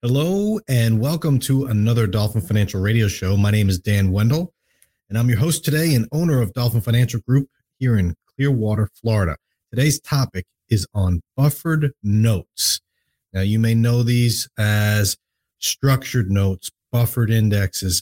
Hello and welcome to another Dolphin Financial Radio Show. My name is Dan Wendell, and I'm your host today and owner of Dolphin Financial Group here in Clearwater, Florida. Today's topic is on buffered notes. Now, you may know these as structured notes, buffered indexes.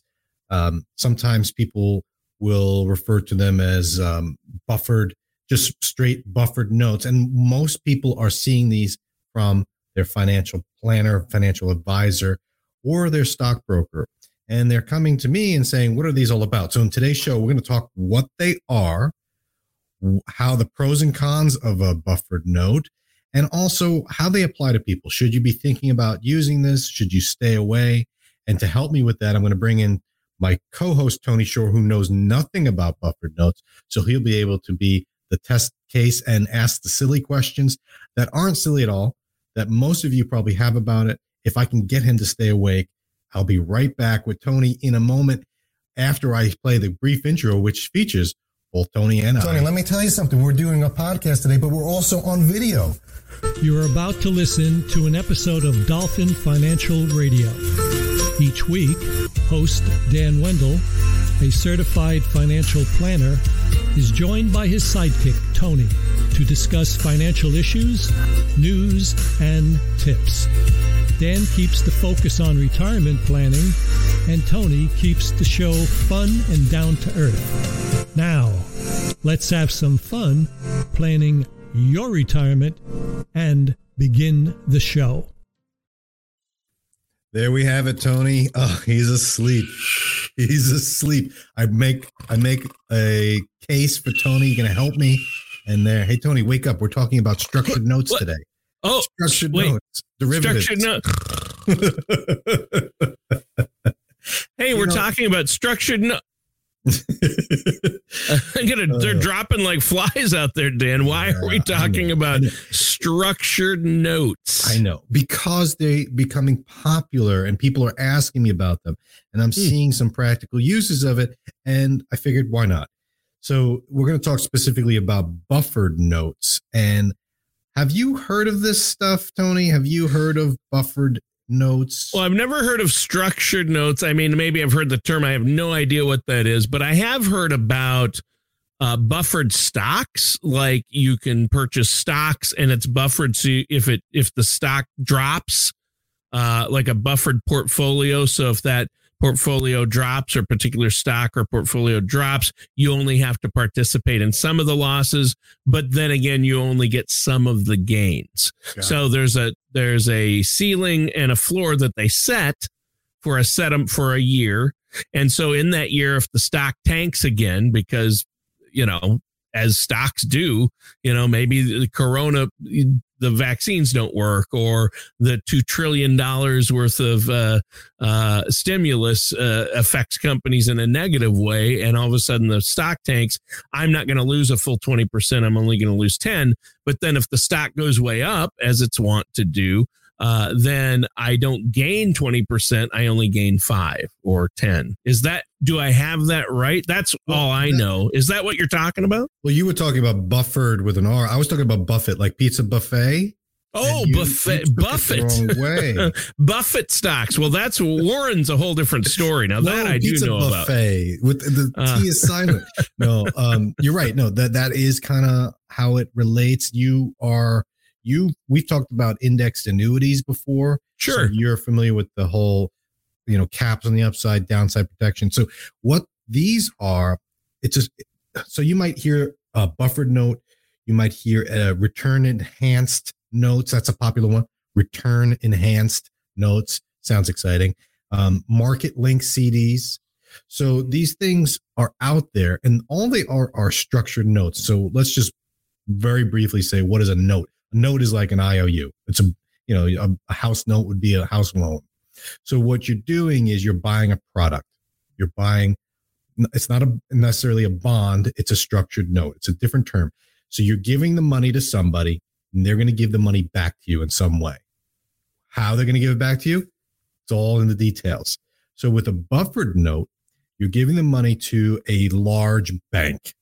Um, sometimes people will refer to them as um, buffered, just straight buffered notes. And most people are seeing these from their financial planner, financial advisor, or their stockbroker. And they're coming to me and saying, What are these all about? So, in today's show, we're going to talk what they are, how the pros and cons of a buffered note, and also how they apply to people. Should you be thinking about using this? Should you stay away? And to help me with that, I'm going to bring in my co host, Tony Shore, who knows nothing about buffered notes. So he'll be able to be the test case and ask the silly questions that aren't silly at all, that most of you probably have about it. If I can get him to stay awake, I'll be right back with Tony in a moment after I play the brief intro, which features both Tony and Tony, I. let me tell you something. We're doing a podcast today, but we're also on video. You are about to listen to an episode of Dolphin Financial Radio. Each week, host Dan Wendell, a certified financial planner, is joined by his sidekick, Tony, to discuss financial issues, news, and tips. Dan keeps the focus on retirement planning, and Tony keeps the show fun and down to earth. Now, let's have some fun planning your retirement and begin the show. There we have it, Tony. Oh, he's asleep. He's asleep. I make I make a case for Tony. You gonna help me? And there, hey Tony, wake up. We're talking about structured notes What? today. Oh, Structured wait. notes, derivatives. structured note. Hey, You we're know- talking about structured note. I'm gonna, they're Uh. dropping like flies out there, Dan. Why are we talking about structured notes? I know because they're becoming popular and people are asking me about them, and I'm seeing some practical uses of it, and I figured why not. So we're going to talk specifically about buffered notes. And have you heard of this stuff, Tony? Have you heard of buffered notes? Well, I've never heard of structured notes. I mean, maybe I've heard the term. I have no idea what that is, but I have heard about uh, buffered stocks. Like you can purchase stocks and it's buffered. So if it if the stock drops, uh, like a buffered portfolio. So if that portfolio drops or particular stock or portfolio drops, you only have to participate in some of the losses, but then again, you only get some of the gains. Got So there's a there's a ceiling and a floor that they set for a set for a year. And so in that year, if the stock tanks again, because you know, as stocks do, you know, maybe the corona the vaccines don't work or the two trillion dollars worth of uh, uh, stimulus uh, affects companies in a negative way, and all of a sudden the stock tanks. I'm not going to lose a full twenty percent. I'm only going to lose ten. But then if the stock goes way up, as it's wont to do, uh, then I don't gain 20%. I only gain five or 10. Is that, do I have that right? That's all I know. Is that what you're talking about? Well, you were talking about buffered with an R. I was talking about Buffett, like pizza buffet. Oh, Buffett, you took it the Buffett, way. Buffett stocks. Well, that's Warren's a whole different story. Now that No, I do know about. buffet with the Uh. T is silent. No, um, you're right. No, that that is kind of how it relates. You are you. We've talked about indexed annuities before. Sure. So you're familiar with the whole, you know, caps on the upside, downside protection. So what these are, it's just so you might hear a buffered note, you might hear a return enhanced notes. That's a popular one. Return enhanced notes sounds exciting. Um, market link CDs. So these things are out there, and all they are are structured notes. So let's just very briefly say what is a note. A note is like an IOU. It's a you know a, a house note would be a house loan. So what you're doing is you're buying a product. You're buying. It's not a necessarily a bond. It's a structured note. It's a different term. So you're giving the money to somebody, and they're going to give the money back to you in some way. How they're going to give it back to you? It's all in the details. So with a buffered note, you're giving the money to a large bank.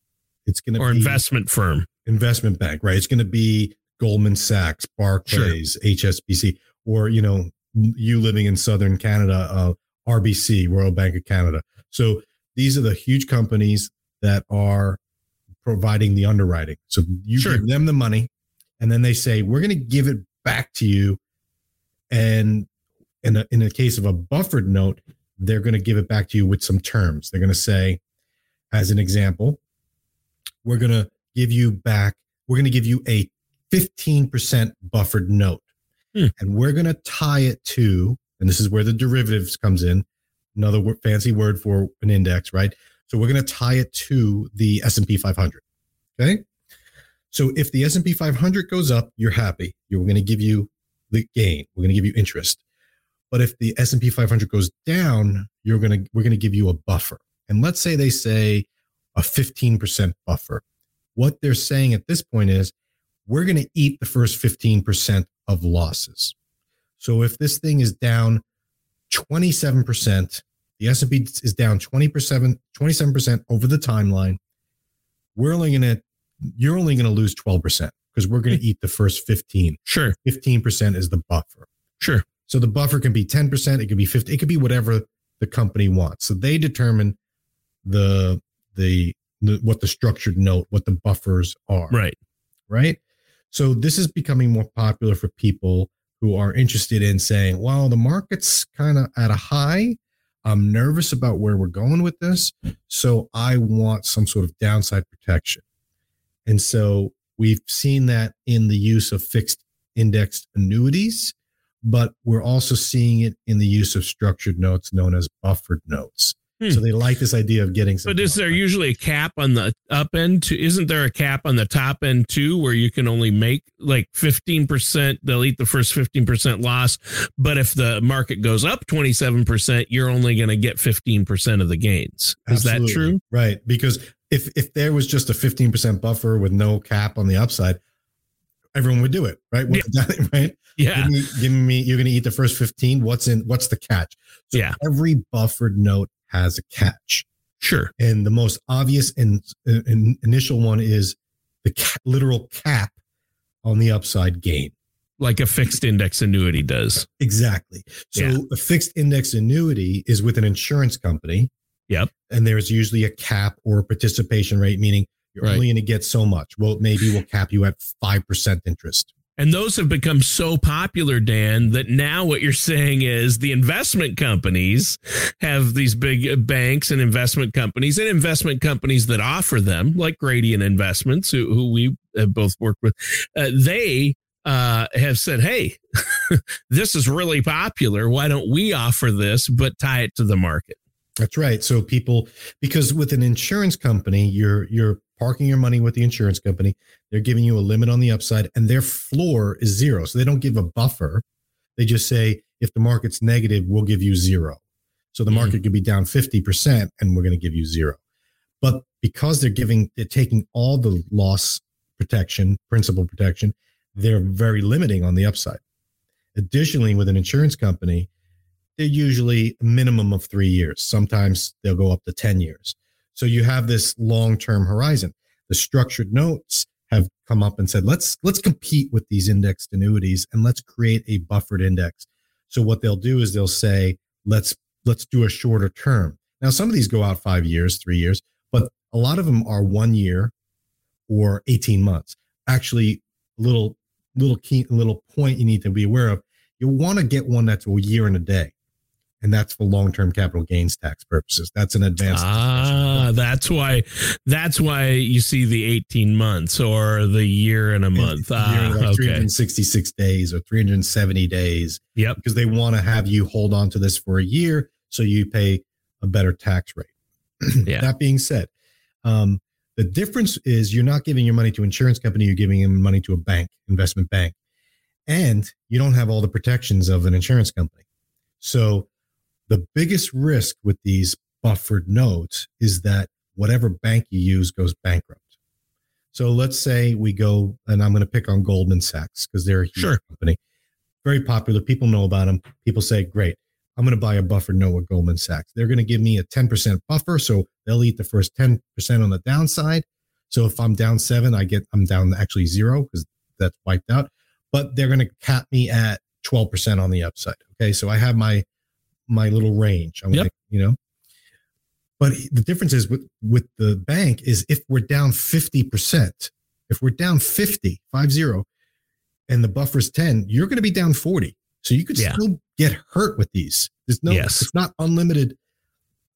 It's going to Or be investment firm. investment bank, right? It's going to be Goldman Sachs, Barclays, HSBC, or you know you living in southern Canada, uh, RBC, Royal Bank of Canada. So these are the huge companies that are providing the underwriting. So you Sure. give them the money, and then they say we're going to give it back to you. And in a, in a case of a buffered note, they're going to give it back to you with some terms. They're going to say, as an example, we're going to give you back. We're going to give you a 15% buffered note. Hmm. And we're going to tie it to, and this is where the derivatives comes in, another word, fancy word for an index, right? So we're going to tie it to the S&P 500. Okay? So if the S&P 500 goes up, you're happy. You're going to give you the gain. We're going to give you interest. But if the S&P 500 goes down, you're going to we're going to give you a buffer. And let's say they say a 15% buffer. What they're saying at this point is we're going to eat the first 15% of losses. So if this thing is down 27%, the S&P is down 20%, 27% over the timeline, we're only going to you're only going to lose 12% because we're going to hmm. eat the first 15. Sure. 15% is the buffer. Sure. So the buffer can be 10%, it could be 50, it could be whatever the company wants. So they determine the the, the what the structured note, what the buffers are. Right. Right. So this is becoming more popular for people who are interested in saying, well, the market's kind of at a high. I'm nervous about where we're going with this. So I want some sort of downside protection. And so we've seen that in the use of fixed indexed annuities, but we're also seeing it in the use of structured notes known as buffered notes. Hmm. So they like this idea of getting some. But is there usually a cap on the up end? To, isn't there a cap on the top end too, where you can only make like fifteen percent? They'll eat the first fifteen percent loss, but if the market goes up twenty seven percent, you're only going to get fifteen percent of the gains. Is that true? Right. Because if if there was just a 15% buffer with no cap on the upside, everyone would do it, right? What's that, right? Yeah. Give me, give me you're gonna eat the first 15. What's in what's the catch? So Yeah. every buffered note has a catch. Sure. And the most obvious and, uh, and initial one is the ca- literal cap on the upside gain. Like a fixed index annuity does. Exactly. So Yeah. a fixed index annuity is with an insurance company. Yep. And there's usually a cap or a participation rate, meaning you're Right. only going to get so much. Well, maybe we'll cap you at 5% interest. And those have become so popular, Dan, that now what you're saying is the investment companies have these big banks and investment companies and investment companies that offer them, like Gradient Investments, who, who we have both worked with. Uh, they uh, have said, hey, this is really popular. Why don't we offer this, but tie it to the market? That's right. So people, because with an insurance company, you're you're parking your money with the insurance company. They're giving you a limit on the upside, and their floor is zero. So they don't give a buffer. They just say if the market's negative, we'll give you zero. So the Mhm. market could be down fifty percent, and we're going to give you zero. But because they're giving, they're taking all the loss protection, principal protection, they're very limiting on the upside. Additionally, with an insurance company, they're usually a minimum of three years. Sometimes they'll go up to 10 years. So you have this long-term horizon. The structured notes have come up and said, let's let's compete with these indexed annuities and let's create a buffered index. So what they'll do is they'll say, let's let's do a shorter term. Now some of these go out five years, three years, but a lot of them are one year or 18 months. Actually, a little little key little point you need to be aware of. You want to get one that's a year and a day and that's for long-term capital gains tax purposes. That's an advanced. Ah, that's why. That's why you see the eighteen months or the year and a month. Ah, like okay. 366 days or 370 days Yep. because they want to have you hold on to this for a year so you pay a better tax rate. Yeah. That being said, um, the difference is you're not giving your money to insurance company, you're giving them money to a bank, investment bank, and you don't have all the protections of an insurance company. So the biggest risk with these buffered notes is that whatever bank you use goes bankrupt. So let's say we go, and I'm going to pick on Goldman Sachs because they're a huge Sure. company, very popular. People know about them. People say, "Great, I'm going to buy a buffered note with Goldman Sachs. They're going to give me a 10% buffer, so they'll eat the first 10% on the downside. So if I'm down seven, I get I'm down actually zero because that's wiped out. But they're going to cap me at 12% on the upside. Okay. So I have my my little range. I'm Yep. you know. But the difference is with with the bank is if we're down 50%, if we're down 50, 50, and the buffer's 10, you're going to be down 40. So you could Yeah. still get hurt with these. There's no Yes. it's not unlimited.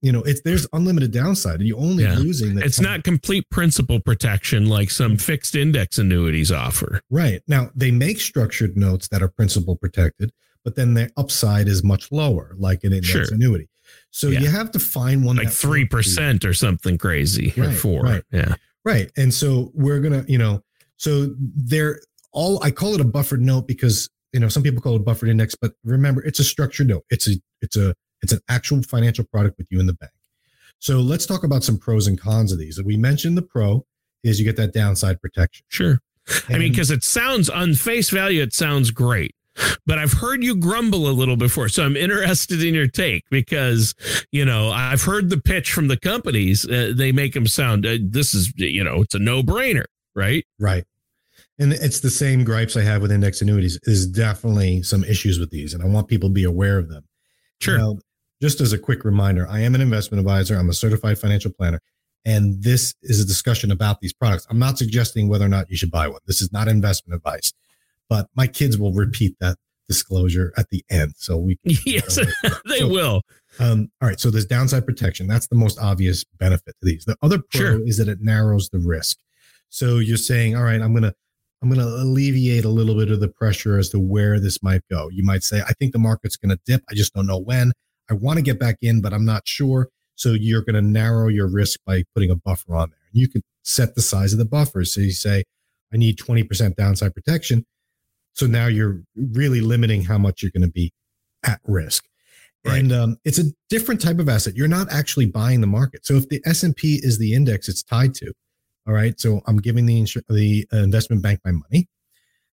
You know, it's there's unlimited downside. You're only Yeah. losing the It's 10. not complete principal protection like some fixed index annuities offer. Right. Now, they make structured notes that are principal protected, but then the upside is much lower, like an index Sure. annuity. So Yeah. you have to find one Like that works for you. 3% or something crazy or Right, 4. right. Yeah. Right. And so we're going to, you know, so they're all, I call it a buffered note because, you know, some people call it a buffered index, but remember it's a structured note. It's a, it's a, it's an actual financial product with you in the bank. So let's talk about some pros and cons of these. We mentioned the pro is you get that downside protection. Sure. I mean, because it sounds on face value, it sounds great. But I've heard you grumble a little before. So I'm interested in your take because, you know, I've heard the pitch from the companies. Uh, they make them sound, uh, this is, you know, it's a no brainer, right? Right. And it's the same gripes I have with index annuities. Is definitely some issues with these, and I want people to be aware of them. Sure. Now, just as a quick reminder, I am an investment advisor. I'm a certified financial planner, and this is a discussion about these products. I'm not suggesting whether or not you should buy one. This is not investment advice, but my kids will repeat that disclosure at the end, so we. Can yes, they So- will. Um, all right. So there's downside protection. That's the most obvious benefit to these. The other pro Sure. is that it narrows the risk. So you're saying, all right, I'm gonna I'm gonna alleviate a little bit of the pressure as to where this might go. You might say, I think the market's gonna dip. I just don't know when. I want to get back in, but I'm not sure. So you're gonna narrow your risk by putting a buffer on there. And you could set the size of the buffer. So you say, I need 20% downside protection. So now you're really limiting how much you're going to be at risk. Right. And um, it's a different type of asset. You're not actually buying the market. So if the S and P is the index it's tied to, all right. So I'm giving the insur- the uh, investment bank my money.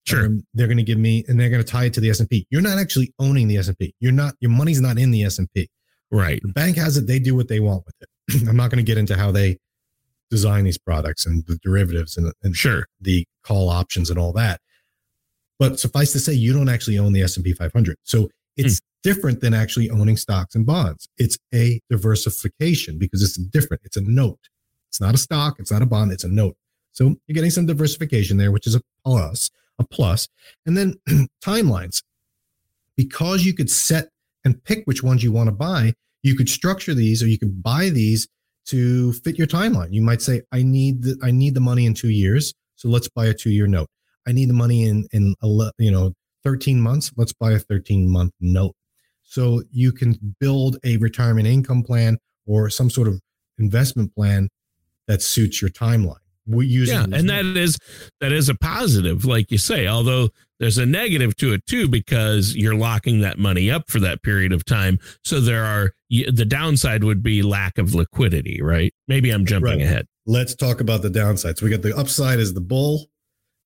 Sure. Um, they're going to give me, and they're going to tie it to the S and P. You're not actually owning the S and P. You're not. Your money's not in the S and P. Right. The bank has it. They do what they want with it. I'm not going to get into how they design these products and the derivatives and, and Sure. the call options and all that. But suffice to say, you don't actually own the S and P 500. So it's hmm. different than actually owning stocks and bonds. It's a diversification because it's different. It's a note. It's not a stock. It's not a bond. It's a note. So you're getting some diversification there, which is a plus. A plus. And then timelines. Because you could set and pick which ones you want to buy, you could structure these or you could buy these to fit your timeline. You might say, I need the I need the money in two years. So let's buy a two-year note. I need the money in in you know 13 months. Let's buy a 13 month note. So you can build a retirement income plan or some sort of investment plan that suits your timeline. We use Yeah, and that is that is a positive, like you say. Although there's a negative to it too, because you're locking that money up for that period of time. So there are the downside would be lack of liquidity, right? Maybe I'm jumping Right. ahead. Let's talk about the downsides. We got the upside is the bull.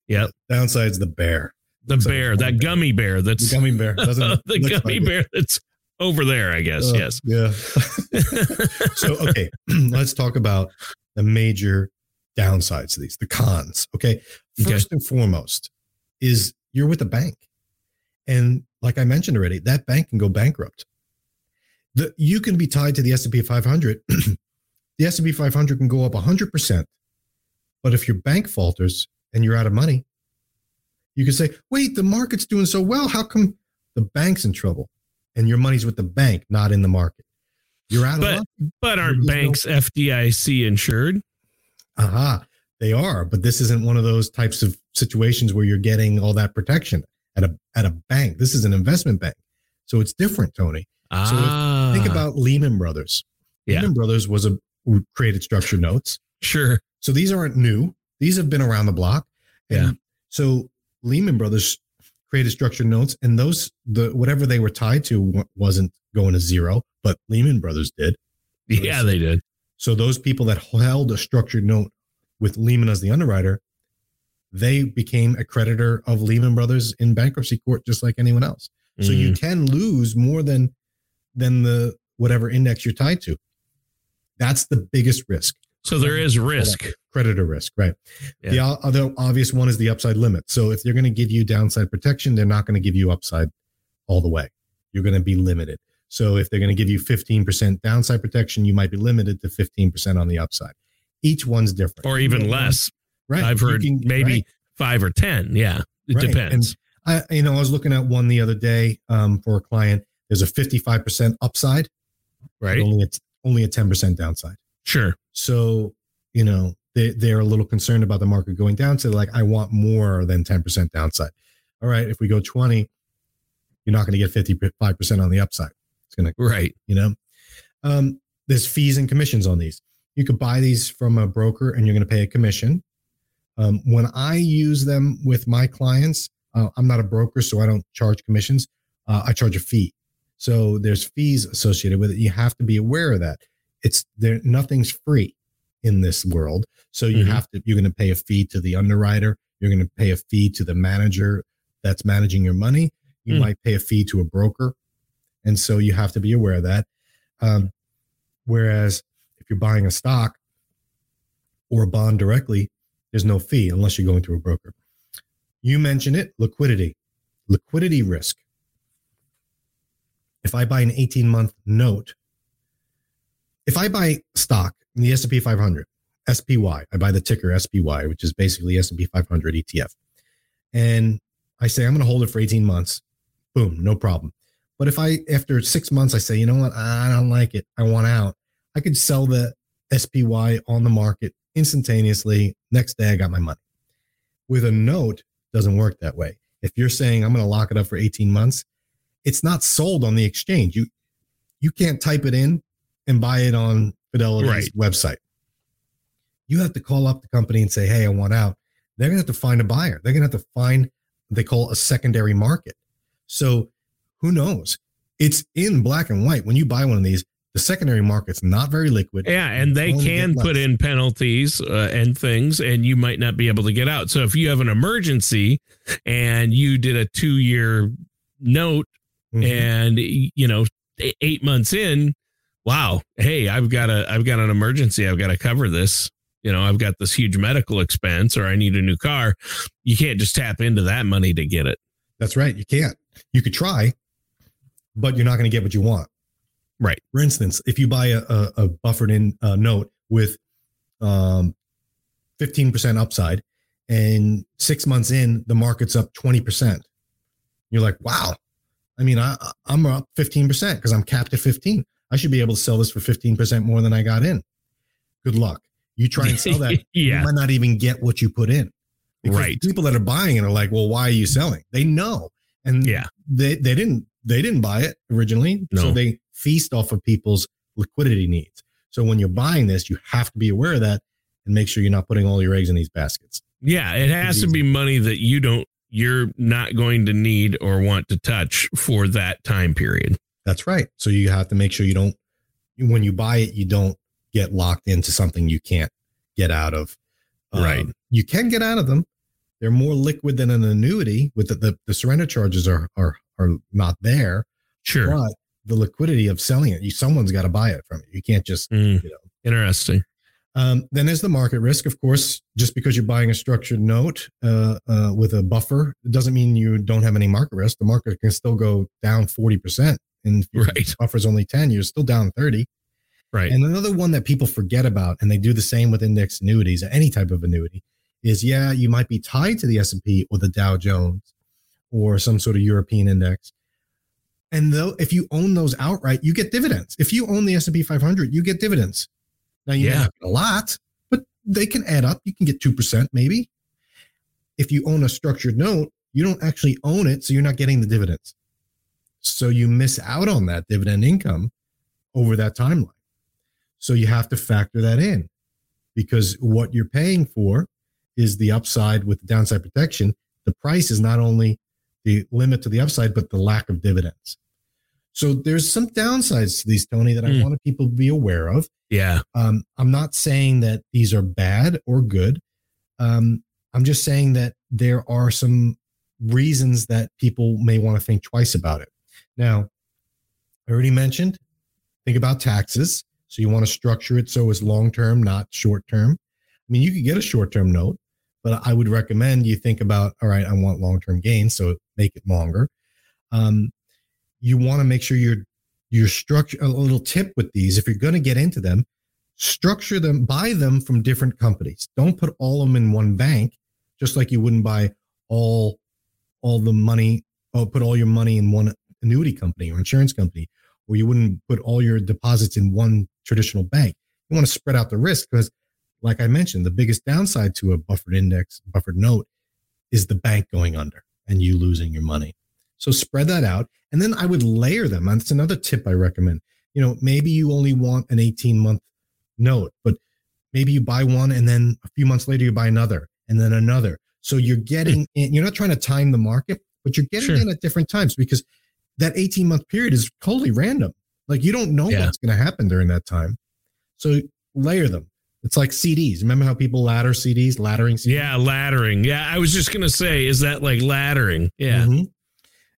Yep. Downside's the bear. The Looks bear, a that gummy bear The that's gummy bear. Doesn't the gummy like it. bear that's over there, I guess. Uh, yes. Yeah. so okay, let's talk about the major downsides of these, the cons. Okay. Okay. First and foremost is you're with a bank. And like I mentioned already, that bank can go bankrupt. The, you can be tied to the S&P 500. the S&P 500 can go up 100%. But if your bank falters and you're out of money, you can say, wait, the market's doing so well. How come the bank's in trouble? And your money's with the bank, not in the market. You're out But- of luck. But aren't There's no- banks FDIC insured? Aha, they are, but this isn't one of those types of situations where you're getting all that protection at a at a bank. This is an investment bank, so it's different, Tony. So if- Ah, Think about Lehman Brothers. Yeah. Lehman Brothers was a who created structured notes, sure. so these aren't new. These have been around the block. And Yeah. So Lehman Brothers created structured notes, and those the whatever they were tied to wasn't going to zero, but Lehman Brothers did. Yeah, they did. So those people that held a structured note with Lehman as the underwriter, they became a creditor of Lehman Brothers in bankruptcy court, just like anyone else. So you Mm. can lose more than than the whatever index you're tied to. That's the biggest risk, so there is risk. Creditor risk, right? The Yeah. o- other obvious one is the upside limit. So if they're going to give you downside protection, they're not going to give you upside all the way. You're going to be limited. So if they're going to give you 15% downside protection, you might be limited to 15% on the upside. Each one's different. Or even less. Right. I've heard can- maybe right. five or 10. Yeah. It Right. depends. I, you know, I was looking at one the other day um, for a client. There's a 55% upside, right. only it's only a 10% downside. Sure. So, you know, they, they're a little concerned about the market going down. So, they're like, I want more than 10% downside. All right. If we go 20, you're not going to get 55% on the upside. It's going to, Right. you know, um, there's fees and commissions on these. You could buy these from a broker and you're going to pay a commission. Um, when I use them with my clients, uh, I'm not a broker, so I don't charge commissions. Uh, I charge a fee. So there's fees associated with it. You have to be aware of that. It's there. Nothing's free in this world. So you Mhm. have to. You're going to pay a fee to the underwriter. You're going to pay a fee to the manager that's managing your money. You Mm. might pay a fee to a broker, and so you have to be aware of that. Um, whereas if you're buying a stock or a bond directly, there's no fee unless you're going through a broker. You mentioned it, liquidity, liquidity risk. If I buy an 18 month note, if I buy stock in the S&P 500, SPY, I buy the ticker SPY, which is basically S&P 500 ETF. And I say I'm going to hold it for 18 months. Boom, no problem. But if I after 6 months I say, "You know what? I don't like it. I want out." I could sell the SPY on the market instantaneously. Next day I got my money. With a note doesn't work that way. If you're saying I'm going to lock it up for 18 months, it's not sold on the exchange. You you can't type it in and buy it on Fidelity's Right. website. You have to call up the company and say, "Hey, I want out." They're going to have to find a buyer. They're going to have to find what they call a secondary market. So, who knows? It's in black and white. When you buy one of these, the secondary market's not very liquid. Yeah, and they can put in penalties uh, and things, and you might not be able to get out. So if you have an emergency and you did a two-year note, Mhm. and you know, eight months in, wow, hey, I've got a, I've got an emergency. I've got to cover this. You know, I've got this huge medical expense, or I need a new car. You can't just tap into that money to get it. That's right. You can't. You could try, but you're not going to get what you want. Right. For instance, if you buy a, a, a buffered in uh, note with um, 15% upside and six months in, the market's up 20%, you're like, wow. I mean, I, I'm up 15% because I'm capped at 15. I should be able to sell this for 15% more than I got in. Good luck. You try and sell that, Yeah. you might not even get what you put in. Because Right. People that are buying it are like, well, why are you selling? They know. And Yeah. they, they didn't they didn't buy it originally. So they feast off of people's liquidity needs. So when you're buying this, you have to be aware of that and make sure you're not putting all your eggs in these baskets. Yeah, it has to be money that you don't you're not going to need or want to touch for that time period. That's right. So you have to make sure you don't when you buy it, you don't get locked into something you can't get out of. Um, Right. You can get out of them. They're more liquid than an annuity. With the, the, the surrender charges are are are not there. Sure. But the liquidity of selling it, you someone's got to buy it from you. You can't just Mm, you know. interesting. Um, then there's the market risk, of course. Just because you're buying a structured note uh, uh, with a buffer, it doesn't mean you don't have any market risk. The market can still go down 40%. And Right. buffer's only 10, you're still down 30. Right. And another one that people forget about, and they do the same with index annuities, any type of annuity, is yeah, you might be tied to the S&P or the Dow Jones or some sort of European index. And though if you own those outright, you get dividends. If you own the S&P 500, you get dividends. Now you Yeah. yeah. a lot, but they can add up. You can get 2% maybe. If you own a structured note, you don't actually own it, so you're not getting the dividends. So you miss out on that dividend income over that timeline. So you have to factor that in because what you're paying for is the upside with the downside protection. The price is not only the limit to the upside, but the lack of dividends. So there's some downsides to these, Tony, that I Hmm. wanted people to be aware of. Yeah. Um, I'm not saying that these are bad or good. Um, I'm just saying that there are some reasons that people may want to think twice about it. Now, I already mentioned think about taxes. So you want to structure it so it's long term, not short term. I mean, you could get a short term note, but I would recommend you think about all right, I want long term gains, so make it longer. Um, you want to make sure you're you're structure a little tip with these if you're going to get into them structure them buy them from different companies don't put all of them in one bank just like you wouldn't buy all all the money or put all your money in one annuity company or insurance company or you wouldn't put all your deposits in one traditional bank you want to spread out the risk because like i mentioned the biggest downside to a buffered index buffered note is the bank going under and you losing your money so spread that out. And then I would layer them. That's another tip I recommend. You know, maybe you only want an 18 month note, but maybe you buy one and then a few months later you buy another and then another. So you're getting hmm. in, you're not trying to time the market, but you're getting sure. in at different times because that 18 month period is totally random. Like you don't know yeah. what's going to happen during that time. So layer them. It's like CDs. Remember how people ladder CDs, laddering CDs? Yeah, laddering. Yeah, I was just going to say, is that like laddering? Yeah. Mm-hmm.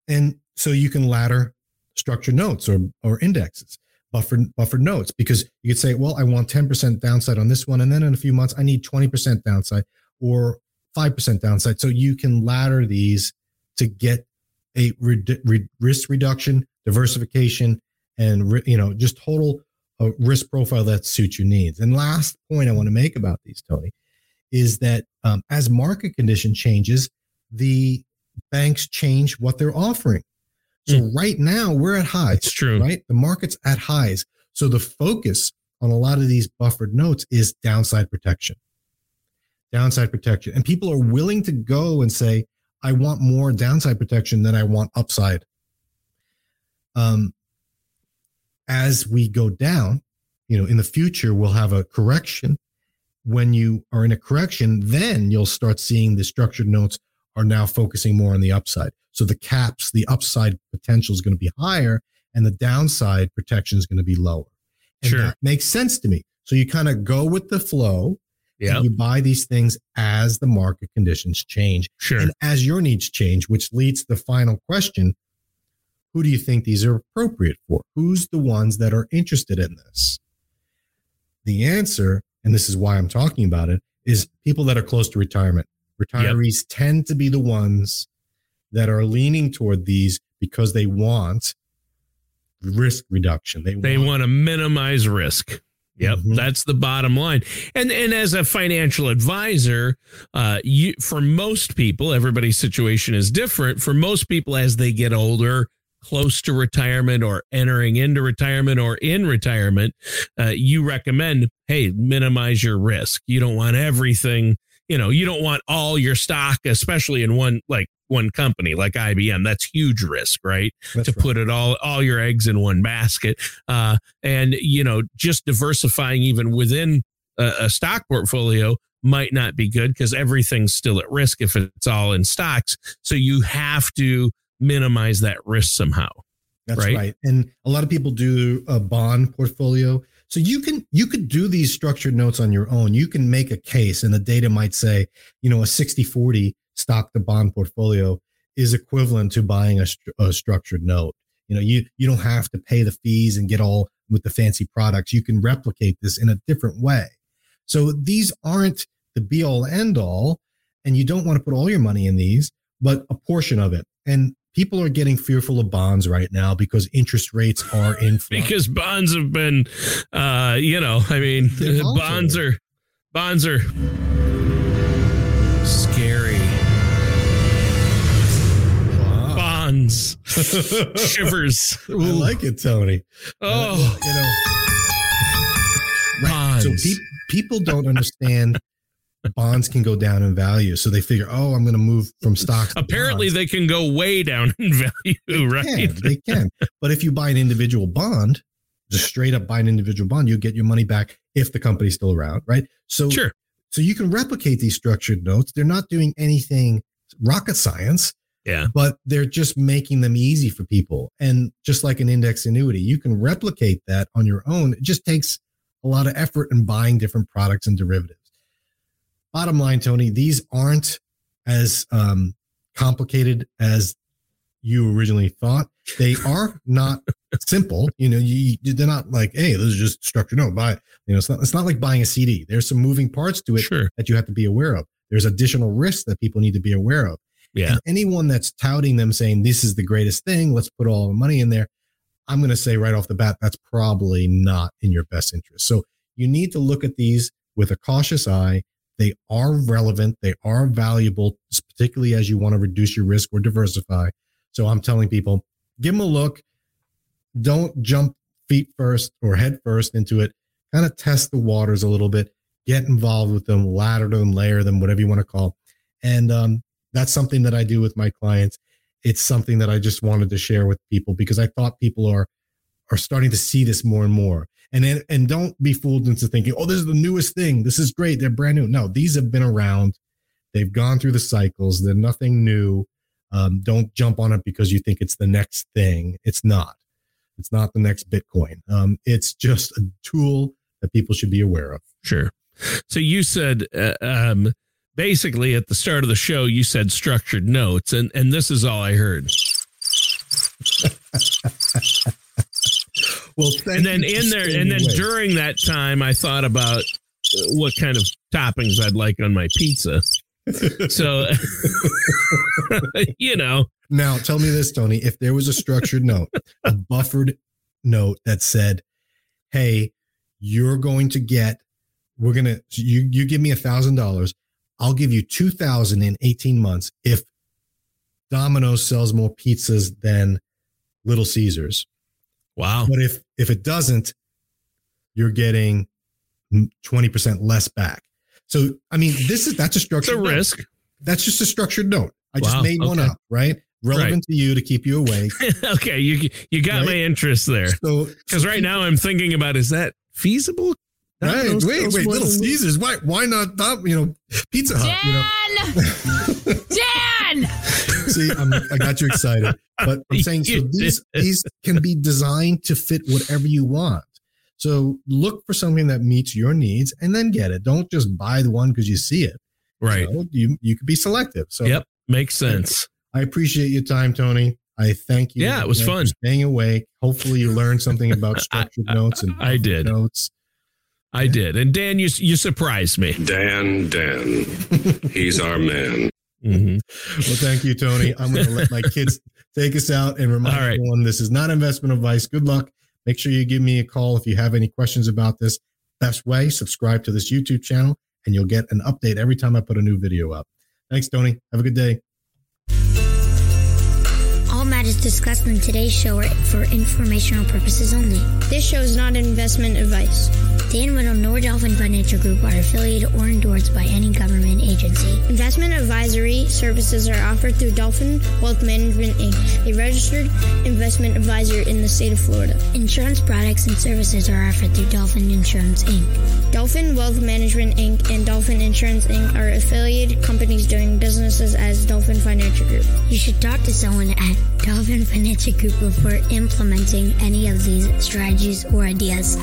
And so you can ladder structured notes or, or indexes, buffered, buffered notes, because you could say, well, I want 10% downside on this one. And then in a few months, I need 20% downside or 5% downside. So you can ladder these to get a re- re- risk reduction, diversification, and you know just total uh, risk profile that suits your needs. And last point I want to make about these, Tony, is that um, as market condition changes, the banks change what they're offering. So mm. right now we're at highs. It's true. Right? The market's at highs. So the focus on a lot of these buffered notes is downside protection. Downside protection. And people are willing to go and say, I want more downside protection than I want upside. Um, as we go down, you know, in the future, we'll have a correction. When you are in a correction, then you'll start seeing the structured notes are now focusing more on the upside. So the caps, the upside potential is going to be higher and the downside protection is going to be lower. And sure. that makes sense to me. So you kind of go with the flow. Yeah. You buy these things as the market conditions change. Sure. And as your needs change, which leads to the final question who do you think these are appropriate for? Who's the ones that are interested in this? The answer, and this is why I'm talking about it, is people that are close to retirement. Retirees yep. tend to be the ones that are leaning toward these because they want risk reduction. They, they want, want to minimize risk. Yep, mm-hmm. that's the bottom line. And and as a financial advisor, uh, you for most people, everybody's situation is different. For most people, as they get older, close to retirement or entering into retirement or in retirement, uh, you recommend, hey, minimize your risk. You don't want everything you know, you don't want all your stock, especially in one like one company like IBM. That's huge risk, right? That's to right. put it all all your eggs in one basket. Uh, and you know, just diversifying even within a, a stock portfolio might not be good because everything's still at risk if it's all in stocks. So you have to minimize that risk somehow. That's right. right. And a lot of people do a bond portfolio so you can you could do these structured notes on your own. You can make a case and the data might say, you know, a 60-40 stock to bond portfolio is equivalent to buying a, a structured note. You know, you you don't have to pay the fees and get all with the fancy products. You can replicate this in a different way. So these aren't the be all end all, and you don't want to put all your money in these, but a portion of it. And people are getting fearful of bonds right now because interest rates are in because bonds have been uh you know i mean bonds are bonds are shivers i like it tony oh uh, you know bonds. so pe- people don't understand bonds can go down in value. So they figure, oh, I'm going to move from stocks. Apparently, they can go way down in value, they right? Can, they can. But if you buy an individual bond, just straight up buy an individual bond, you get your money back if the company's still around, right? So sure. So you can replicate these structured notes. They're not doing anything rocket science. Yeah. But they're just making them easy for people. And just like an index annuity, you can replicate that on your own. It just takes a lot of effort in buying different products and derivatives bottom line, Tony, these aren't as um, complicated as you originally thought. They are not simple. You know, you, they're not like, hey, this is just structured. No, buy. You know, it's not. It's not like buying a CD. There's some moving parts to it sure. that you have to be aware of. There's additional risks that people need to be aware of. Yeah. And anyone that's touting them saying this is the greatest thing, let's put all the money in there. I'm going to say right off the bat, that's probably not in your best interest. So you need to look at these with a cautious eye. They are relevant. They are valuable, particularly as you want to reduce your risk or diversify. So I'm telling people, give them a look. Don't jump feet first or head first into it. Kind of test the waters a little bit. Get involved with them, ladder them, layer them, whatever you want to call. And um, that's something that I do with my clients. It's something that I just wanted to share with people because I thought people are are starting to see this more and more. And and don't be fooled into thinking, oh, this is the newest thing. This is great. They're brand new. No, these have been around. They've gone through the cycles. They're nothing new. Um, don't jump on it because you think it's the next thing. It's not. It's not the next Bitcoin. Um, it's just a tool that people should be aware of. Sure. So you said uh, um, basically at the start of the show, you said structured notes, and and this is all I heard. well, and then in there, and then during that time, I thought about uh, what kind of toppings I'd like on my pizza. so, you know. Now, tell me this, Tony. If there was a structured note, a buffered note that said, "Hey, you're going to get, we're gonna, you you give me a thousand dollars, I'll give you 2000 in 18 months if Domino's sells more pizzas than Little Caesars. Wow. But if if it doesn't, you're getting 20% less back. So I mean, this is that's a structured it's a risk. That's just a structured note. I wow. just made okay. one up, right? Relevant right. to you to keep you awake. okay, you you got right? my interest there. So because right now I'm thinking about is that feasible? Right. Those, wait, those wait. Little Caesars. Why? Why not? Top, you know, Pizza Hut. Dan. You know? Dan. See, I'm, i got you excited, but I'm saying so these these can be designed to fit whatever you want. So look for something that meets your needs and then get it. Don't just buy the one because you see it. Right. You, know, you you could be selective. So yep, makes sense. I appreciate your time, Tony. I thank you. Yeah, it was fun. Staying awake. Hopefully, you learned something about structured I, notes and I did notes. I did. And Dan, you you surprised me. Dan, Dan, he's our man. Mm-hmm. Well, thank you, Tony. I'm going to let my kids take us out and remind right. everyone this is not investment advice. Good luck. Make sure you give me a call if you have any questions about this. Best way, subscribe to this YouTube channel, and you'll get an update every time I put a new video up. Thanks, Tony. Have a good day All matters discussed in today's show are for informational purposes only. This show is not investment advice. Dan Wendell nor Dolphin Financial Group are affiliated or endorsed by any government agency. Investment advisory services are offered through Dolphin Wealth Management Inc., a registered investment advisor in the state of Florida. Insurance products and services are offered through Dolphin Insurance Inc. Dolphin Wealth Management Inc. and Dolphin Insurance Inc. are affiliated companies doing businesses as Dolphin Financial Group. You should talk to someone at Dolphin Financial Group before implementing any of these strategies or ideas.